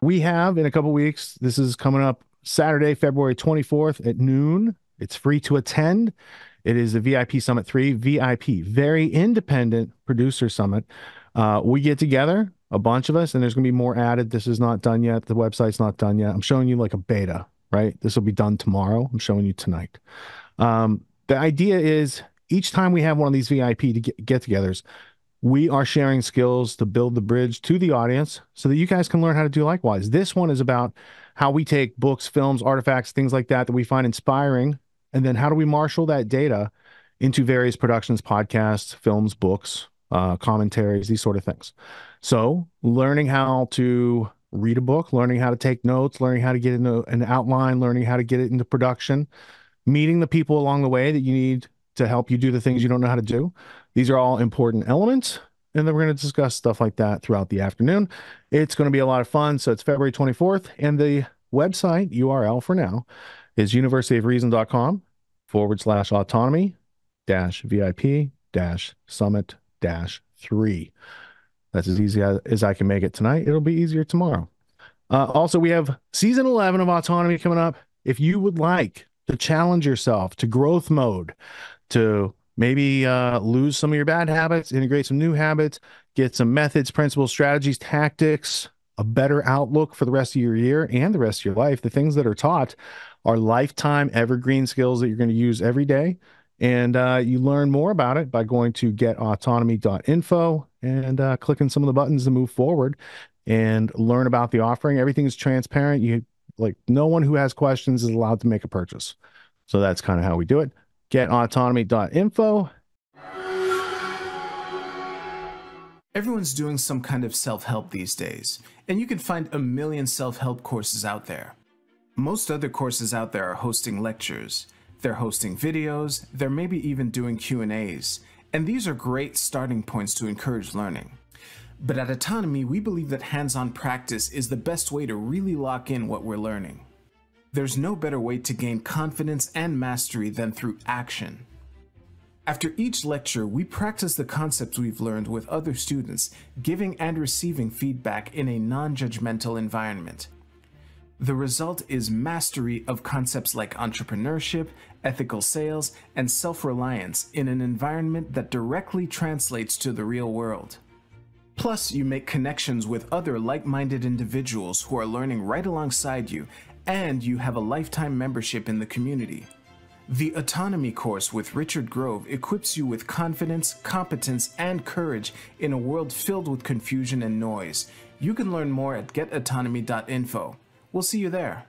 we have in a couple weeks. This is coming up Saturday, February 24th at noon. It's free to attend. It is the VIP Summit 3, VIP, very independent producer summit. Uh, we get together, a bunch of us, and there's going to be more added. This is not done yet. The website's not done yet. I'm showing you like a beta, right? This will be done tomorrow. I'm showing you tonight. Um, the idea is each time we have one of these VIP to get, get togethers, we are sharing skills to build the bridge to the audience so that you guys can learn how to do likewise. This one is about how we take books, films, artifacts, things like that that we find inspiring, and then how do we marshal that data into various productions, podcasts, films, books, uh, commentaries, these sort of things. So, learning how to read a book, learning how to take notes, learning how to get into an outline, learning how to get it into production, meeting the people along the way that you need to help you do the things you don't know how to do. These are all important elements. And then we're going to discuss stuff like that throughout the afternoon. It's going to be a lot of fun. So it's February 24th. And the website URL for now is universityofreason.com forward slash autonomy dash VIP dash summit dash three. That's as easy as I can make it tonight. It'll be easier tomorrow. Uh, also, we have season 11 of Autonomy coming up. If you would like to challenge yourself to growth mode, to maybe uh, lose some of your bad habits, integrate some new habits, get some methods, principles, strategies, tactics, a better outlook for the rest of your year and the rest of your life. The things that are taught are lifetime evergreen skills that you're going to use every day. And uh, you learn more about it by going to getautonomy.info and uh, clicking some of the buttons to move forward and learn about the offering. Everything is transparent. You like no one who has questions is allowed to make a purchase. So that's kind of how we do it getautonomy.info. Everyone's doing some kind of self help these days, and you can find a million self help courses out there. Most other courses out there are hosting lectures, they're hosting videos, they're maybe even doing Q&As, and these are great starting points to encourage learning. But at Autonomy, we believe that hands-on practice is the best way to really lock in what we're learning. There's no better way to gain confidence and mastery than through action. After each lecture, we practice the concepts we've learned with other students, giving and receiving feedback in a non-judgmental environment. The result is mastery of concepts like entrepreneurship, ethical sales, and self-reliance in an environment that directly translates to the real world. Plus, you make connections with other like-minded individuals who are learning right alongside you and you have a lifetime membership in the community. The Autonomy course with Richard Grove equips you with confidence, competence, and courage in a world filled with confusion and noise. You can learn more at getautonomy.info. We'll see you there.